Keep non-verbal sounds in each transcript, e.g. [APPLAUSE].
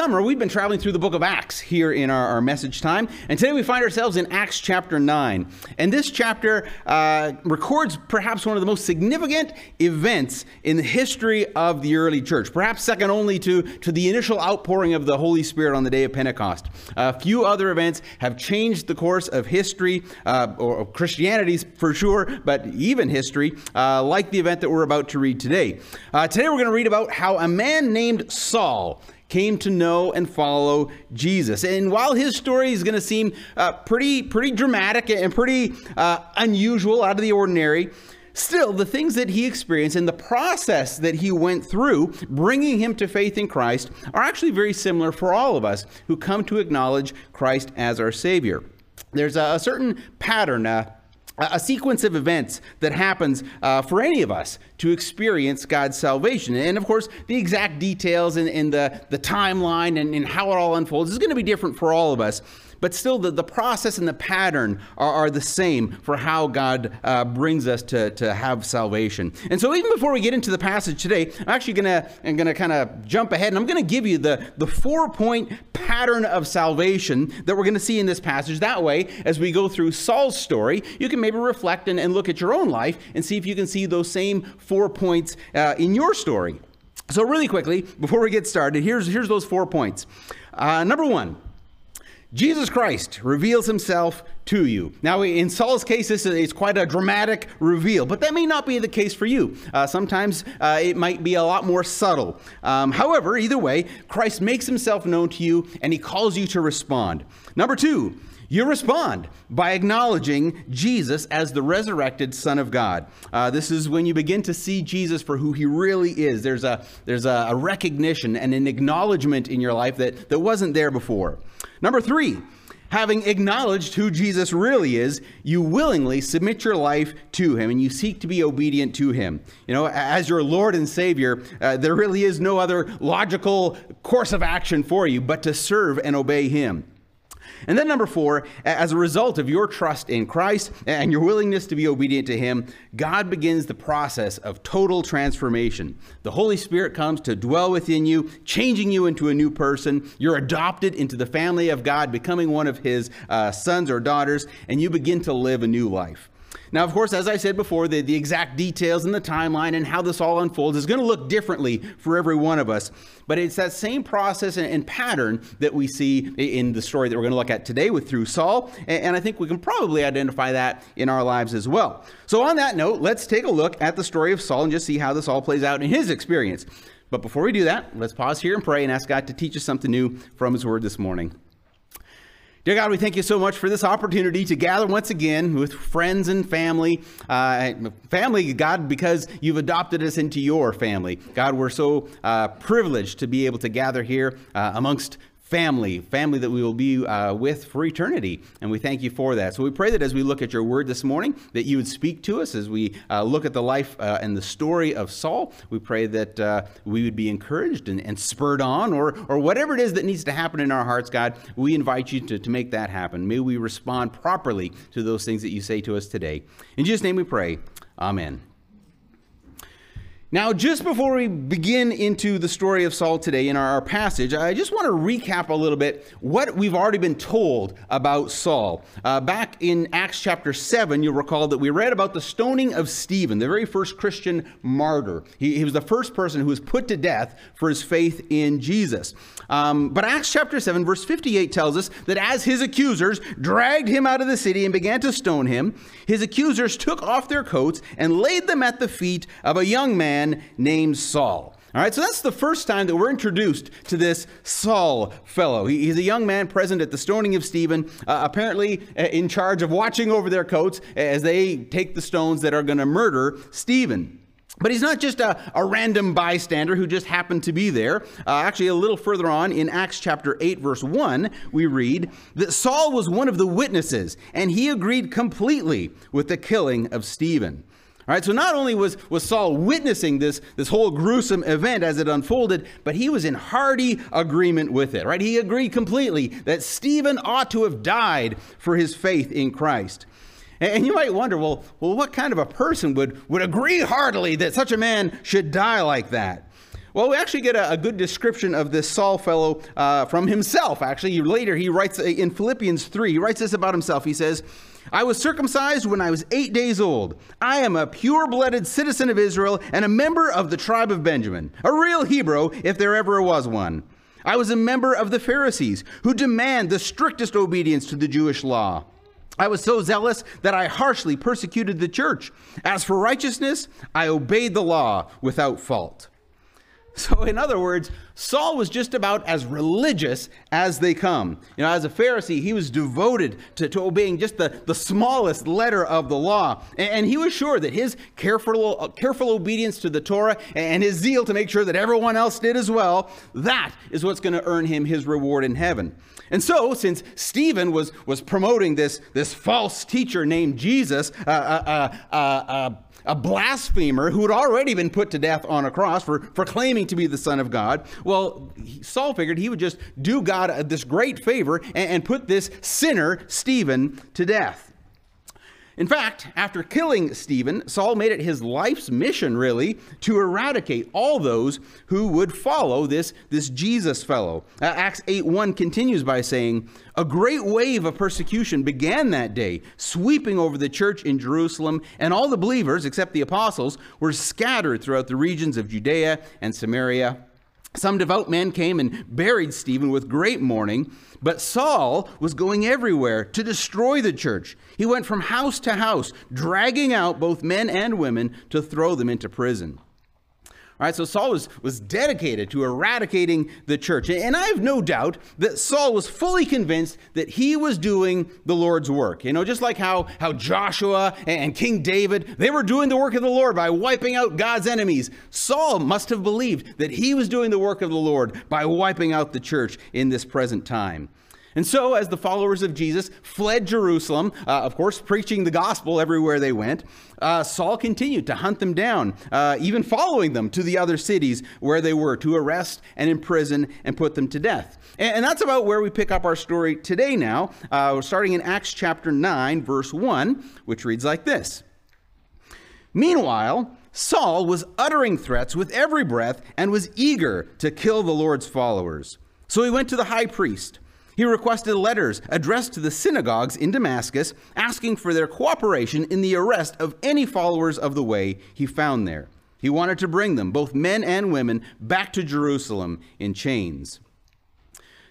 Summer, we've been traveling through the book of Acts here in our, our message time. And today we find ourselves in Acts chapter 9. And this chapter uh, records perhaps one of the most significant events in the history of the early church, perhaps second only to, to the initial outpouring of the Holy Spirit on the day of Pentecost. A few other events have changed the course of history, uh, or Christianity for sure, but even history, uh, like the event that we're about to read today. Uh, today we're going to read about how a man named Saul came to know and follow Jesus. And while his story is going to seem uh, pretty, pretty dramatic and pretty uh, unusual, out of the ordinary, Still, the things that he experienced and the process that he went through, bringing him to faith in Christ, are actually very similar for all of us who come to acknowledge Christ as our Savior. There's a, certain pattern, uh, a sequence of events that happens uh, for any of us to experience God's salvation. And of course, the exact details and, the, the timeline and, and how it all unfolds is going to be different for all of us but still the, the process and the pattern are, are the same for how God uh, brings us to, to have salvation. And so even before we get into the passage today, I'm actually gonna I'm gonna kind of jump ahead and I'm gonna give you the, the four-point pattern of salvation that we're gonna see in this passage. That way, as we go through Saul's story, you can maybe reflect and, and look at your own life and see if you can see those same four points uh, in your story. So really quickly, before we get started, here's, here's those four points. Uh, number one, Jesus Christ reveals himself to you. Now, in Saul's case, this is quite a dramatic reveal, but that may not be the case for you. Uh, sometimes uh, it might be a lot more subtle. Um, however, either way, Christ makes himself known to you and he calls you to respond. Number two, you respond by acknowledging Jesus as the resurrected Son of God. Uh, this is when you begin to see Jesus for who he really is. There's a, there's a, a recognition and an acknowledgement in your life that, that wasn't there before. Number three, having acknowledged who Jesus really is, you willingly submit your life to him and you seek to be obedient to him. You know, as your Lord and Savior, uh, there really is no other logical course of action for you but to serve and obey him. And then, number four, as a result of your trust in Christ and your willingness to be obedient to Him, God begins the process of total transformation. The Holy Spirit comes to dwell within you, changing you into a new person. You're adopted into the family of God, becoming one of His uh, sons or daughters, and you begin to live a new life. Now, of course, as I said before, the, the exact details and the timeline and how this all unfolds is going to look differently for every one of us. But it's that same process and, and pattern that we see in the story that we're going to look at today with through Saul. And, and I think we can probably identify that in our lives as well. So, on that note, let's take a look at the story of Saul and just see how this all plays out in his experience. But before we do that, let's pause here and pray and ask God to teach us something new from His Word this morning. Dear God, we thank you so much for this opportunity to gather once again with friends and family. Uh, family, God, because you've adopted us into your family. God, we're so uh, privileged to be able to gather here uh, amongst family, family that we will be uh, with for eternity. And we thank you for that. So we pray that as we look at your word this morning, that you would speak to us as we uh, look at the life uh, and the story of Saul. We pray that uh, we would be encouraged and, and, spurred on, or, or whatever it is that needs to happen in our hearts, God. We invite you to, to make that happen. May we respond properly to those things that you say to us today. In Jesus' name we pray. Amen. Now, just before we begin into the story of Saul today in our, passage, I just want to recap a little bit what we've already been told about Saul. Uh, back in Acts chapter 7, you'll recall that we read about the stoning of Stephen, the very first Christian martyr. He, he was the first person who was put to death for his faith in Jesus. Um, but Acts chapter 7, verse 58 tells us that as his accusers dragged him out of the city and began to stone him, his accusers took off their coats and laid them at the feet of a young man named Saul. All right, so that's the first time that we're introduced to this Saul fellow. He, he's a young man present at the stoning of Stephen, uh, apparently uh, in charge of watching over their coats as they take the stones that are going to murder Stephen. But he's not just a, a, random bystander who just happened to be there. Uh, actually, a little further on in Acts chapter 8, verse 1, we read that Saul was one of the witnesses, and he agreed completely with the killing of Stephen. All right, so not only was, was Saul witnessing this, this whole gruesome event as it unfolded, but he was in hearty agreement with it, right? He agreed completely that Stephen ought to have died for his faith in Christ. And you might wonder, well, well, what kind of a person would, would agree heartily that such a man should die like that? Well, we actually get a, a good description of this Saul fellow uh, from himself, actually. Later, he writes uh, in Philippians 3, he writes this about himself. He says, I was circumcised when I was eight days old. I am a pure blooded citizen of Israel and a member of the tribe of Benjamin, a real Hebrew if there ever was one. I was a member of the Pharisees who demand the strictest obedience to the Jewish law. I was so zealous that I harshly persecuted the church. As for righteousness, I obeyed the law without fault. [LAUGHS] So, in other words, Saul was just about as religious as they come. You know, as a Pharisee, he was devoted to, to obeying just the, the smallest letter of the law. And, and he was sure that his careful, uh, careful obedience to the Torah and his zeal to make sure that everyone else did as well, that is what's going to earn him his reward in heaven. And so, since Stephen was, was promoting this, this false teacher named Jesus, uh, uh, uh, uh a blasphemer who had already been put to death on a cross for, for claiming to be the Son of God. Well, Saul figured he would just do God this great favor and, and put this sinner, Stephen, to death. In fact, after killing Stephen, Saul made it his life's mission, really, to eradicate all those who would follow this, this Jesus fellow. Uh, Acts 8 1 continues by saying, A great wave of persecution began that day, sweeping over the church in Jerusalem, and all the believers, except the apostles, were scattered throughout the regions of Judea and Samaria. Some devout men came and buried Stephen with great mourning. But Saul was going everywhere to destroy the church. He went from house to house, dragging out both men and women to throw them into prison. All right, so Saul was, was dedicated to eradicating the church. And I have no doubt that Saul was fully convinced that he was doing the Lord's work. You know, just like how, how Joshua and King David, they were doing the work of the Lord by wiping out God's enemies. Saul must have believed that he was doing the work of the Lord by wiping out the church in this present time. And so, as the followers of Jesus fled Jerusalem, uh, of course, preaching the gospel everywhere they went, uh, Saul continued to hunt them down, uh, even following them to the other cities where they were to arrest and imprison and put them to death. And, and that's about where we pick up our story today now. Uh, we're starting in Acts chapter 9, verse 1, which reads like this Meanwhile, Saul was uttering threats with every breath and was eager to kill the Lord's followers. So he went to the high priest he requested letters addressed to the synagogues in Damascus, asking for their cooperation in the arrest of any followers of the way he found there. He wanted to bring them, both men and women, back to Jerusalem in chains.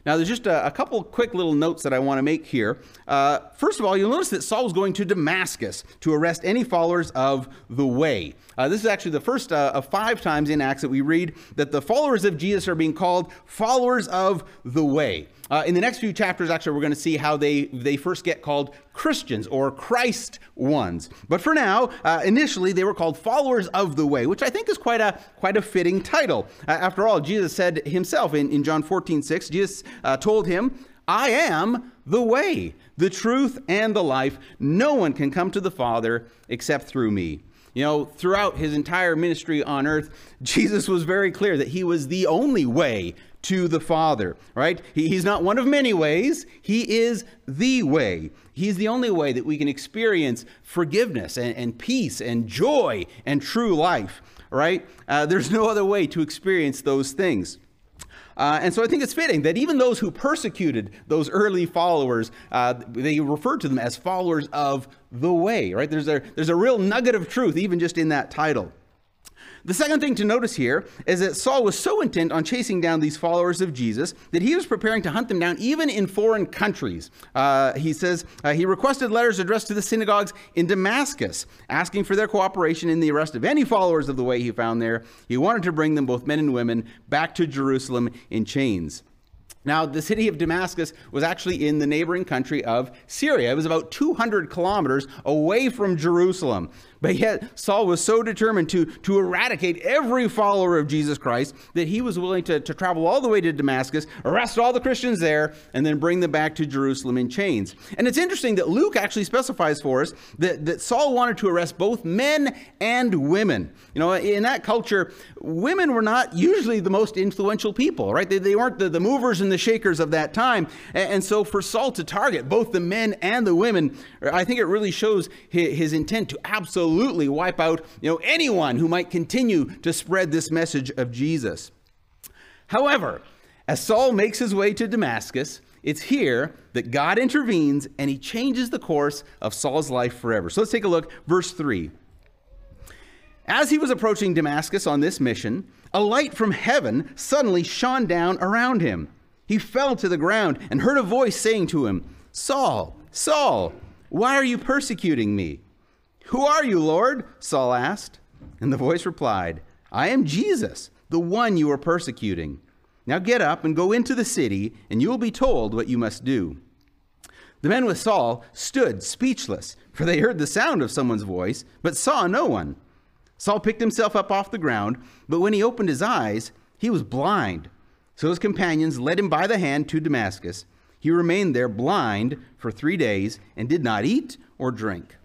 Now, there's just a, a, couple quick little notes that I want to make here. Uh, first of all, you'll notice that Saul was going to Damascus to arrest any followers of the way. Uh, this is actually the first uh, of five times in Acts that we read that the followers of Jesus are being called followers of the way. Uh, in the next few chapters, actually, we're going to see how they, they first get called Christians or Christ ones. But for now, uh, initially, they were called followers of the way, which I think is quite a, quite a fitting title. Uh, after all, Jesus said himself in, in John 14, 6, Jesus uh, told him, I am the way, the truth, and the life. No one can come to the Father except through me. You know, throughout his entire ministry on earth, [LAUGHS] Jesus was very clear that he was the only way to the Father, right? He, he's not one of many ways, He is the way. He's the only way that we can experience forgiveness and, and peace and joy and true life, right? Uh, there's no other way to experience those things. Uh, and so I think it's fitting that even those who persecuted those early followers, uh, they referred to them as followers of the way, right? There's a, there's a real nugget of truth even just in that title. The second thing to notice here is that Saul was so intent on chasing down these followers of Jesus that he was preparing to hunt them down even in foreign countries. Uh, he says uh, he requested letters addressed to the synagogues in Damascus, asking for their cooperation in the arrest of any followers of the way he found there. He wanted to bring them, both men and women, back to Jerusalem in chains. Now, the city of Damascus was actually in the neighboring country of Syria. It was about 200 kilometers away from Jerusalem. But yet, Saul was so determined to, to eradicate every follower of Jesus Christ that he was willing to, to travel all the way to Damascus, arrest all the Christians there, and then bring them back to Jerusalem in chains. And it's interesting that Luke actually specifies for us that, that Saul wanted to arrest both men and women. You know, in that culture, women were not usually the most influential people, right? They, they weren't the, the movers and the shakers of that time. And, and so for Saul to target both the men and the women, I think it really shows his, his intent to absolutely absolutely wipe out you know, anyone who might continue to spread this message of Jesus. However, as Saul makes his way to Damascus, it's here that God intervenes and he changes the course of Saul's life forever. So let's take a look. Verse 3. As he was approaching Damascus on this mission, a light from heaven suddenly shone down around him. He fell to the ground and heard a voice saying to him, Saul, Saul, why are you persecuting me? Who are you, Lord? Saul asked. And the voice replied, I am Jesus, the one you are persecuting. Now get up and go into the city, and you will be told what you must do. The men with Saul stood speechless, for they heard the sound of someone's voice, but saw no one. Saul picked himself up off the ground, but when he opened his eyes, he was blind. So his companions led him by the hand to Damascus. He remained there blind for three days and did not eat or drink.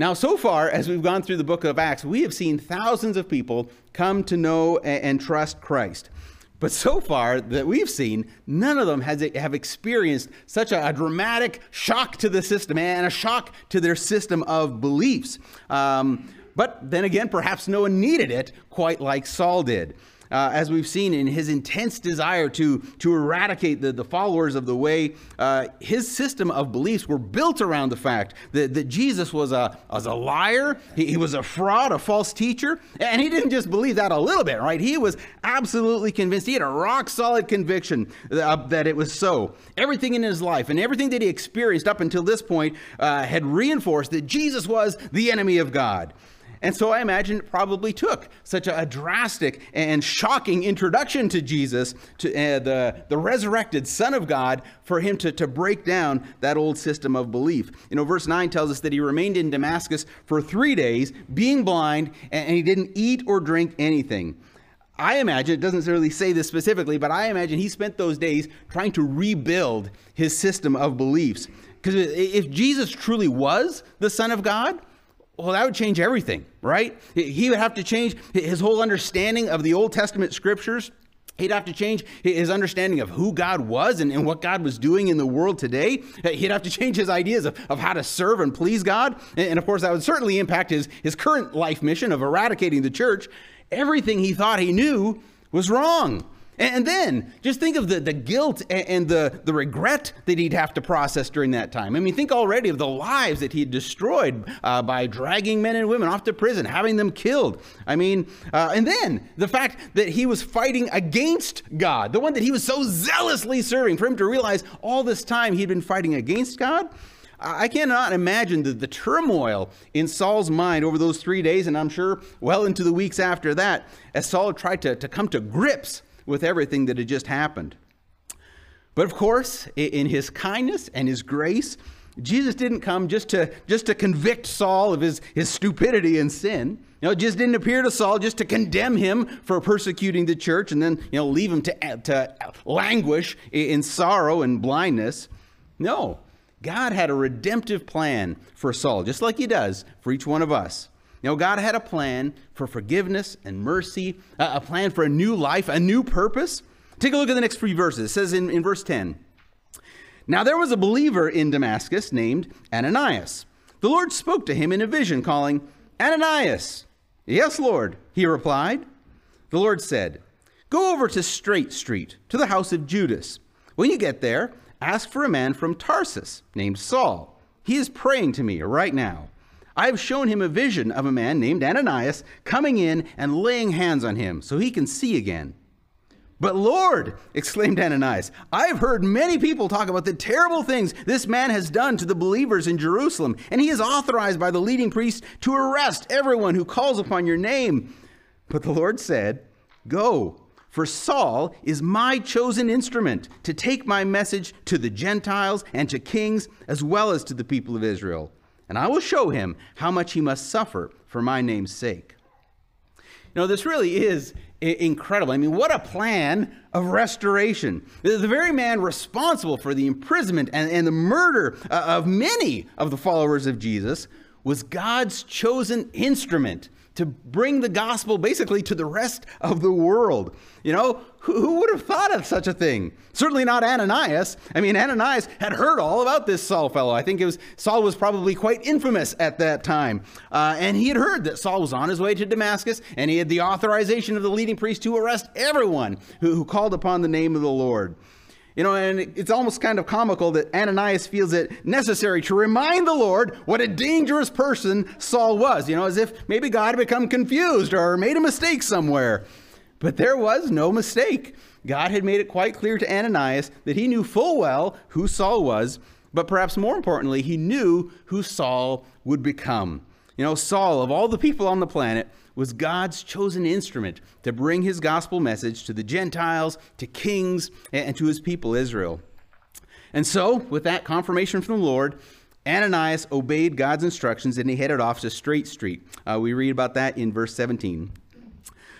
Now, so far, as we've gone through the book of Acts, we have seen thousands of people come to know and trust Christ. But so far that we've seen, none of them has, have experienced such a, a, dramatic shock to the system and a shock to their system of beliefs. Um, but then again, perhaps no one needed it quite like Saul did uh, as we've seen in his intense desire to, to eradicate the, the followers of the way, uh, his system of beliefs were built around the fact that, that Jesus was a, was a liar, he, he was a fraud, a false teacher, and he didn't just believe that a little bit, right? He was absolutely convinced. He had a rock solid conviction uh, that it was so. Everything in his life and everything that he experienced up until this point uh, had reinforced that Jesus was the enemy of God. And so I imagine it probably took such a, drastic and shocking introduction to Jesus, to uh, the, the resurrected Son of God, for him to, to break down that old system of belief. You know, verse 9 tells us that he remained in Damascus for three days, being blind, and, he didn't eat or drink anything. I imagine, it doesn't really say this specifically, but I imagine he spent those days trying to rebuild his system of beliefs. Because if Jesus truly was the Son of God, well, that would change everything, right? He would have to change his whole understanding of the Old Testament scriptures. He'd have to change his understanding of who God was and, and, what God was doing in the world today. He'd have to change his ideas of, of how to serve and please God. And, and of course, that would certainly impact his, his current life mission of eradicating the church. Everything he thought he knew was wrong. And then just think of the, the guilt and the, the regret that he'd have to process during that time. I mean, think already of the lives that he had destroyed uh, by dragging men and women off to prison, having them killed. I mean, uh, and then the fact that he was fighting against God, the one that he was so zealously serving, for him to realize all this time he'd been fighting against God. I cannot imagine the, the turmoil in Saul's mind over those three days, and I'm sure well into the weeks after that, as Saul tried to, to come to grips with everything that had just happened. But of course, in his kindness and his grace, Jesus didn't come just to just to convict Saul of his, his stupidity and sin. You know, it just didn't appear to Saul just to condemn him for persecuting the church and then you know leave him to, to languish in sorrow and blindness. No, God had a redemptive plan for Saul, just like he does for each one of us. You know, God had a plan for forgiveness and mercy, a plan for a new life, a new purpose. Take a look at the next three verses. It says in, in verse 10 Now there was a believer in Damascus named Ananias. The Lord spoke to him in a vision, calling, Ananias. Yes, Lord, he replied. The Lord said, Go over to Straight Street, to the house of Judas. When you get there, ask for a man from Tarsus named Saul. He is praying to me right now. I have shown him a vision of a man named Ananias coming in and laying hands on him so he can see again. But Lord, exclaimed Ananias, I have heard many people talk about the terrible things this man has done to the believers in Jerusalem, and he is authorized by the leading priests to arrest everyone who calls upon your name. But the Lord said, Go, for Saul is my chosen instrument to take my message to the Gentiles and to kings, as well as to the people of Israel and I will show him how much he must suffer for my name's sake. You know, this really is incredible. I mean, what a plan of restoration. The very man responsible for the imprisonment and, and the murder uh, of many of the followers of Jesus was God's chosen instrument to bring the gospel basically to the rest of the world. You know, who, who, would have thought of such a thing? Certainly not Ananias. I mean, Ananias had heard all about this Saul fellow. I think it was Saul was probably quite infamous at that time, uh, and he had heard that Saul was on his way to Damascus, and he had the authorization of the leading priest to arrest everyone who, who called upon the name of the Lord. You know, and it's almost kind of comical that Ananias feels it necessary to remind the Lord what a dangerous person Saul was, you know, as if maybe God had become confused or made a mistake somewhere. But there was no mistake. God had made it quite clear to Ananias that he knew full well who Saul was, but perhaps more importantly, he knew who Saul would become. You know, Saul, of all the people on the planet, was God's chosen instrument to bring his gospel message to the Gentiles, to kings, and to his people Israel. And so, with that confirmation from the Lord, Ananias obeyed God's instructions and he headed off to Straight Street. Uh, we read about that in verse 17.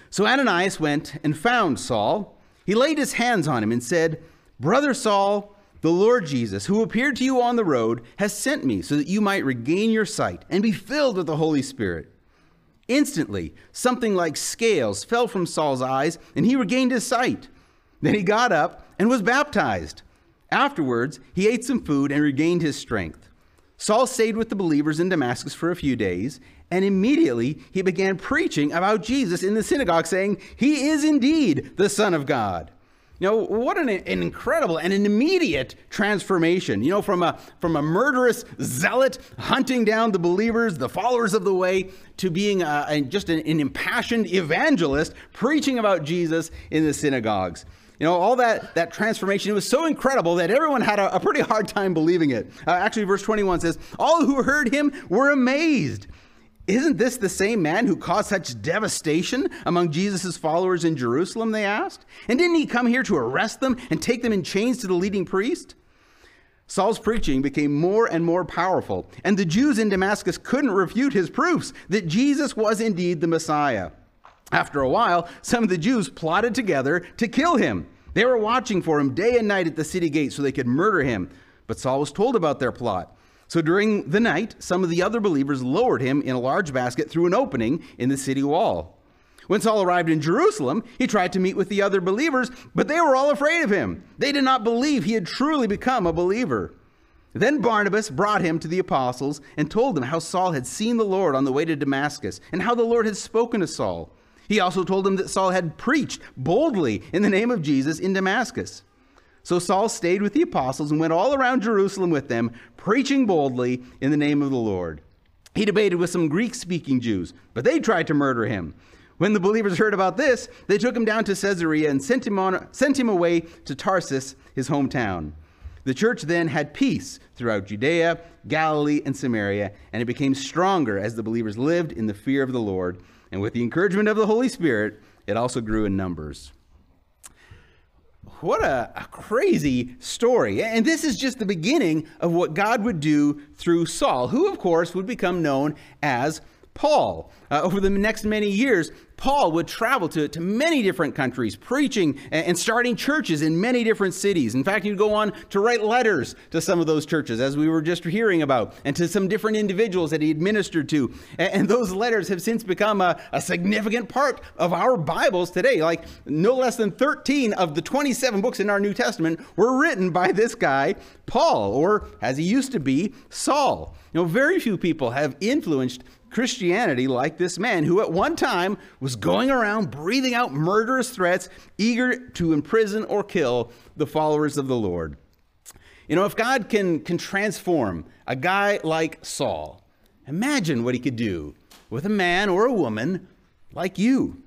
So Ananias went and found Saul. He laid his hands on him and said, Brother Saul, the Lord Jesus, who appeared to you on the road, has sent me so that you might regain your sight and be filled with the Holy Spirit. Instantly, something like scales fell from Saul's eyes, and he regained his sight. Then he got up and was baptized. Afterwards, he ate some food and regained his strength. Saul stayed with the believers in Damascus for a few days, and immediately he began preaching about Jesus in the synagogue, saying, He is indeed the Son of God. You know, what an, an, incredible and an immediate transformation. You know, from a, from a murderous zealot hunting down the believers, the followers of the way, to being a, a, just an, an impassioned evangelist preaching about Jesus in the synagogues. You know, all that, that transformation, it was so incredible that everyone had a, a pretty hard time believing it. Uh, actually, verse 21 says, All who heard him were amazed. Isn't this the same man who caused such devastation among Jesus' followers in Jerusalem? They asked. And didn't he come here to arrest them and take them in chains to the leading priest? Saul's preaching became more and more powerful, and the Jews in Damascus couldn't refute his proofs that Jesus was indeed the Messiah. After a while, some of the Jews plotted together to kill him. They were watching for him day and night at the city gate so they could murder him. But Saul was told about their plot. So during the night, some of the other believers lowered him in a large basket through an opening in the city wall. When Saul arrived in Jerusalem, he tried to meet with the other believers, but they were all afraid of him. They did not believe he had truly become a believer. Then Barnabas brought him to the apostles and told them how Saul had seen the Lord on the way to Damascus and how the Lord had spoken to Saul. He also told them that Saul had preached boldly in the name of Jesus in Damascus. So Saul stayed with the apostles and went all around Jerusalem with them, preaching boldly in the name of the Lord. He debated with some Greek speaking Jews, but they tried to murder him. When the believers heard about this, they took him down to Caesarea and sent him, on, sent him away to Tarsus, his hometown. The church then had peace throughout Judea, Galilee, and Samaria, and it became stronger as the believers lived in the fear of the Lord. And with the encouragement of the Holy Spirit, it also grew in numbers what a, a, crazy story. And this is just the beginning of what God would do through Saul, who, of course, would become known as Paul. Uh, over the next many years, Paul would travel to, to many different countries, preaching and, and, starting churches in many different cities. In fact, he'd go on to write letters to some of those churches, as we were just hearing about, and to some different individuals that he administered to. And, and those letters have since become a, a significant part of our Bibles today. Like no less than 13 of the 27 books in our New Testament were written by this guy, Paul, or as he used to be, Saul. You know, very few people have influenced Christianity like this man who at one time was going around breathing out murderous threats, eager to imprison or kill the followers of the Lord. You know, if God can, can transform a guy like Saul, imagine what he could do with a man or a woman like you.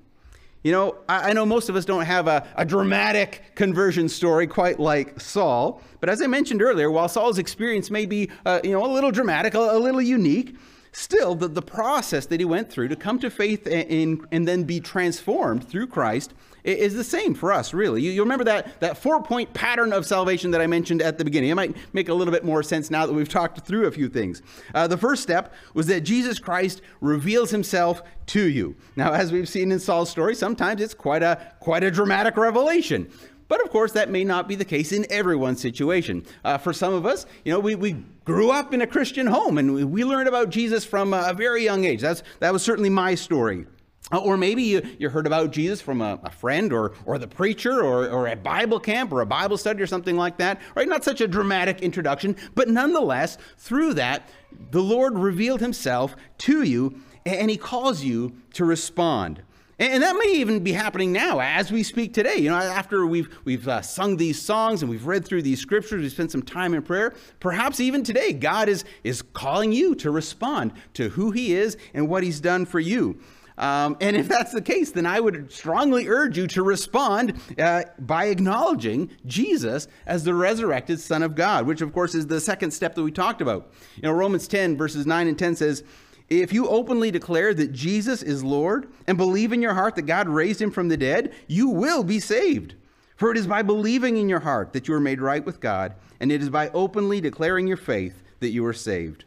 You know, I, I know most of us don't have a, a dramatic conversion story quite like Saul, but as I mentioned earlier, while Saul's experience may be, uh, you know, a little dramatic, a, a little unique, still, the, the process that he went through to come to faith in, and then be transformed through Christ is the same for us, really. You, you remember that, that four point pattern of salvation that I mentioned at the beginning. It might make a little bit more sense now that we've talked through a few things. Uh, the first step was that Jesus Christ reveals himself to you. Now, as we've seen in Saul's story, sometimes it's quite a, quite a dramatic revelation. But of course, that may not be the case in everyone's situation. Uh, for some of us, you know, we, we grew up in a Christian home and we, we learned about Jesus from a very young age. That's, that was certainly my story. Uh, or maybe you, you heard about Jesus from a, a, friend or, or the preacher or, or a Bible camp or a Bible study or something like that, right? Not such a dramatic introduction, but nonetheless, through that, the Lord revealed himself to you and he calls you to respond. And that may even be happening now as we speak today. You know, after we've, we've uh, sung these songs and we've read through these scriptures, we've spent some time in prayer, perhaps even today, God is, is calling you to respond to who He is and what He's done for you. Um, and if that's the case, then I would strongly urge you to respond uh, by acknowledging Jesus as the resurrected Son of God, which of course is the second step that we talked about. You know, Romans 10, verses 9 and 10 says, If you openly declare that Jesus is Lord and believe in your heart that God raised him from the dead, you will be saved. For it is by believing in your heart that you are made right with God, and it is by openly declaring your faith that you are saved.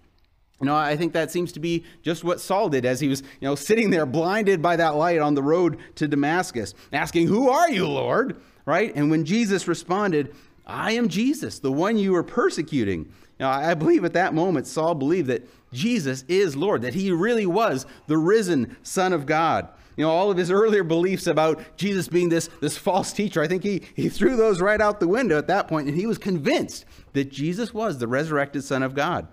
You know, I think that seems to be just what Saul did as he was, you know, sitting there blinded by that light on the road to Damascus, asking, Who are you, Lord? Right? And when Jesus responded, I am Jesus, the one you are persecuting. Now, I believe at that moment, Saul believed that Jesus is Lord, that he really was the risen Son of God. You know, all of his earlier beliefs about Jesus being this, this false teacher, I think he, he threw those right out the window at that point, and he was convinced that Jesus was the resurrected Son of God.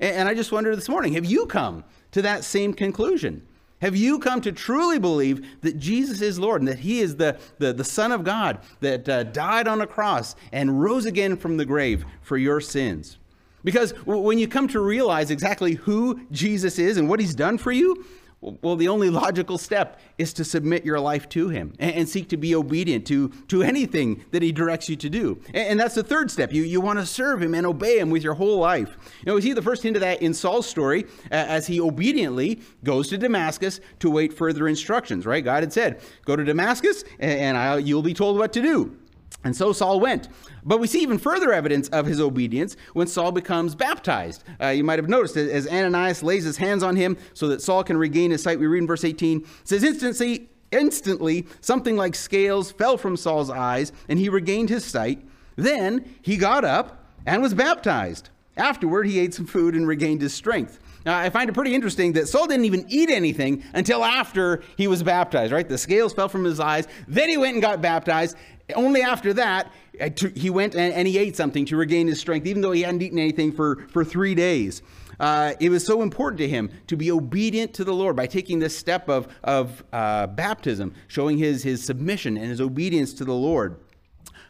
And I just wonder this morning have you come to that same conclusion? Have you come to truly believe that Jesus is Lord and that He is the, the, the Son of God that uh, died on a cross and rose again from the grave for your sins? Because when you come to realize exactly who Jesus is and what He's done for you, well, the only logical step is to submit your life to him and, seek to be obedient to, to anything that he directs you to do. And, that's the third step. You, you want to serve him and obey him with your whole life. You know, we see the first hint of that in Saul's story as he obediently goes to Damascus to wait further instructions, right? God had said, Go to Damascus and, and you'll be told what to do. And so Saul went. But we see even further evidence of his obedience when Saul becomes baptized. Uh, you might have noticed as Ananias lays his hands on him so that Saul can regain his sight. We read in verse 18, says, Instantly, instantly, something like scales fell from Saul's eyes, and he regained his sight. Then he got up and was baptized. Afterward, he ate some food and regained his strength. Now, I find it pretty interesting that Saul didn't even eat anything until after he was baptized, right? The scales fell from his eyes. Then he went and got baptized. Only after that, uh, he went and he ate something to regain his strength, even though he hadn't eaten anything for, for three days. Uh, it was so important to him to be obedient to the Lord by taking this step of, of uh, baptism, showing his, his submission and his obedience to the Lord.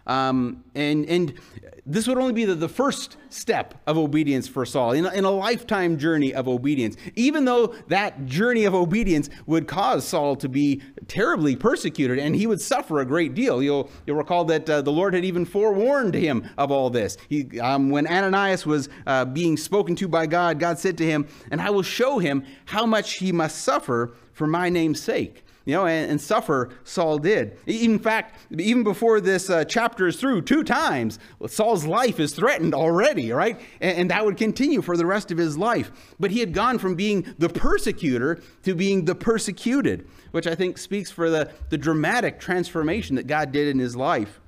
Um, and, and this would only be the, the first step of obedience for Saul in a, in a lifetime journey of obedience, even though that journey of obedience would cause Saul to be terribly persecuted and he would suffer a great deal. You'll, you'll recall that uh, the Lord had even forewarned him of all this. He, um, when Ananias was uh, being spoken to by God, God said to him, And I will show him how much he must suffer for my name's sake you know, and, and, suffer Saul did. In fact, even before this uh, chapter is through, two times Saul's life is threatened already, right? And, and, that would continue for the rest of his life. But he had gone from being the persecutor to being the persecuted, which I think speaks for the, the dramatic transformation that God did in his life.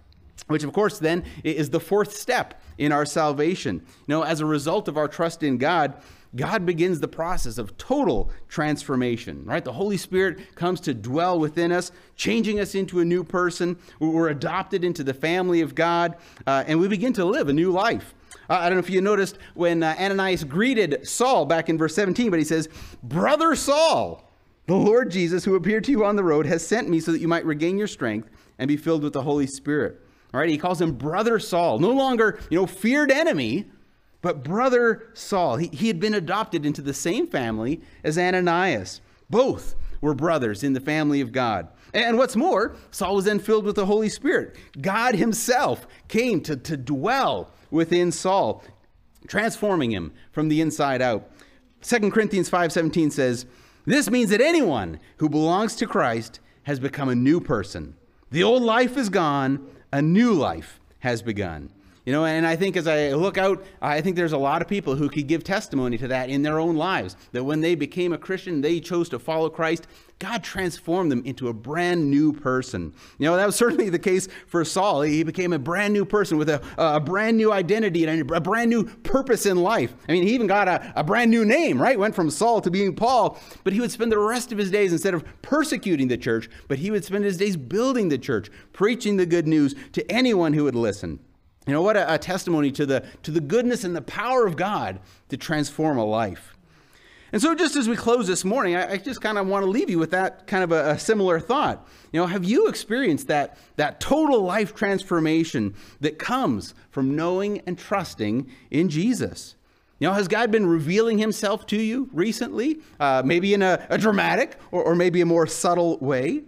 Which, of course, then is the fourth step in our salvation. You know, as a result of our trust in God, God begins the process of total transformation, right? The Holy Spirit comes to dwell within us, changing us into a new person. We're adopted into the family of God, uh, and we begin to live a new life. Uh, I don't know if you noticed when uh, Ananias greeted Saul back in verse 17, but he says, Brother Saul, the Lord Jesus, who appeared to you on the road, has sent me so that you might regain your strength and be filled with the Holy Spirit. All right, he calls him Brother Saul, no longer, you know, feared enemy, but brother Saul, he, he had been adopted into the same family as Ananias. Both were brothers in the family of God. And what's more, Saul was then filled with the Holy Spirit. God himself came to, to dwell within Saul, transforming him from the inside out. 2 Corinthians 5:17 says, "This means that anyone who belongs to Christ has become a new person. The old life is gone, a new life has begun." You know, and I think as I look out, I think there's a lot of people who could give testimony to that in their own lives. That when they became a Christian, they chose to follow Christ, God transformed them into a brand new person. You know, that was certainly the case for Saul. He became a brand new person with a, a brand new identity and a brand new purpose in life. I mean, he even got a, a brand new name, right? Went from Saul to being Paul. But he would spend the rest of his days, instead of persecuting the church, but he would spend his days building the church, preaching the good news to anyone who would listen. You know, what a, a, testimony to the, to the goodness and the power of God to transform a life. And so, just as we close this morning, I, I just kind of want to leave you with that kind of a, a, similar thought. You know, have you experienced that, that total life transformation that comes from knowing and trusting in Jesus? You know, has God been revealing himself to you recently? Uh, maybe in a, a dramatic or, or maybe a more subtle way?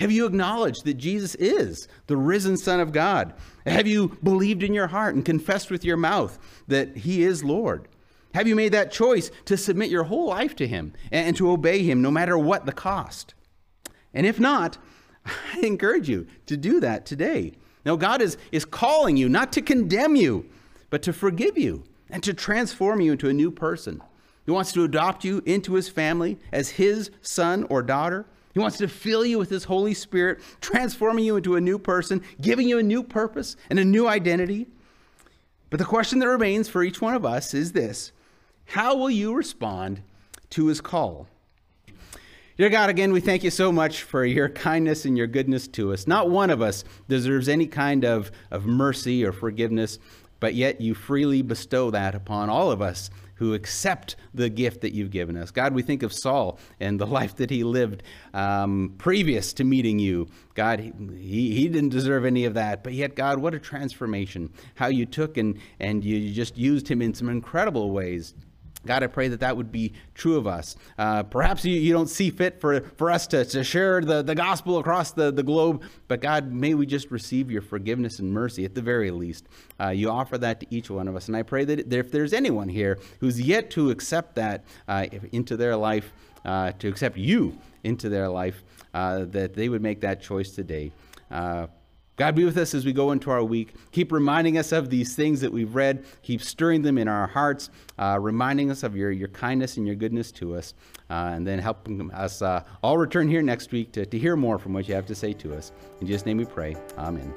Have you acknowledged that Jesus is the risen Son of God? Have you believed in your heart and confessed with your mouth that He is Lord? Have you made that choice to submit your whole life to Him and to obey Him no matter what the cost? And if not, [LAUGHS] I encourage you to do that today. Now, God is, is calling you not to condemn you, but to forgive you and to transform you into a new person. He wants to adopt you into His family as His son or daughter. He wants to fill you with His Holy Spirit, transforming you into a new person, giving you a new purpose and a new identity. But the question that remains for each one of us is this How will you respond to His call? Dear God, again, we thank you so much for your kindness and your goodness to us. Not one of us deserves any kind of, of mercy or forgiveness, but yet you freely bestow that upon all of us who accept the gift that you've given us. God, we think of Saul and the [LAUGHS] life that he lived um, previous to meeting you. God, he, he didn't deserve any of that, but yet, God, what a transformation. How you took and, and you just used him in some incredible ways. God, I pray that that would be true of us. Uh, perhaps you, you don't see fit for, for us to, to share the, the gospel across the, the globe, but God, may we just receive your forgiveness and mercy at the very least. Uh, you offer that to each one of us. And I pray that if there's anyone here who's yet to accept that uh, into their life, uh, to accept you into their life, uh, that they would make that choice today. God, be with us as we go into our week. Keep reminding us of these things that we've read. Keep stirring them in our hearts, uh, reminding us of your, your kindness and your goodness to us, uh, and then helping us uh, all return here next week to, to hear more from what you have to say to us. In Jesus' name we pray. Amen.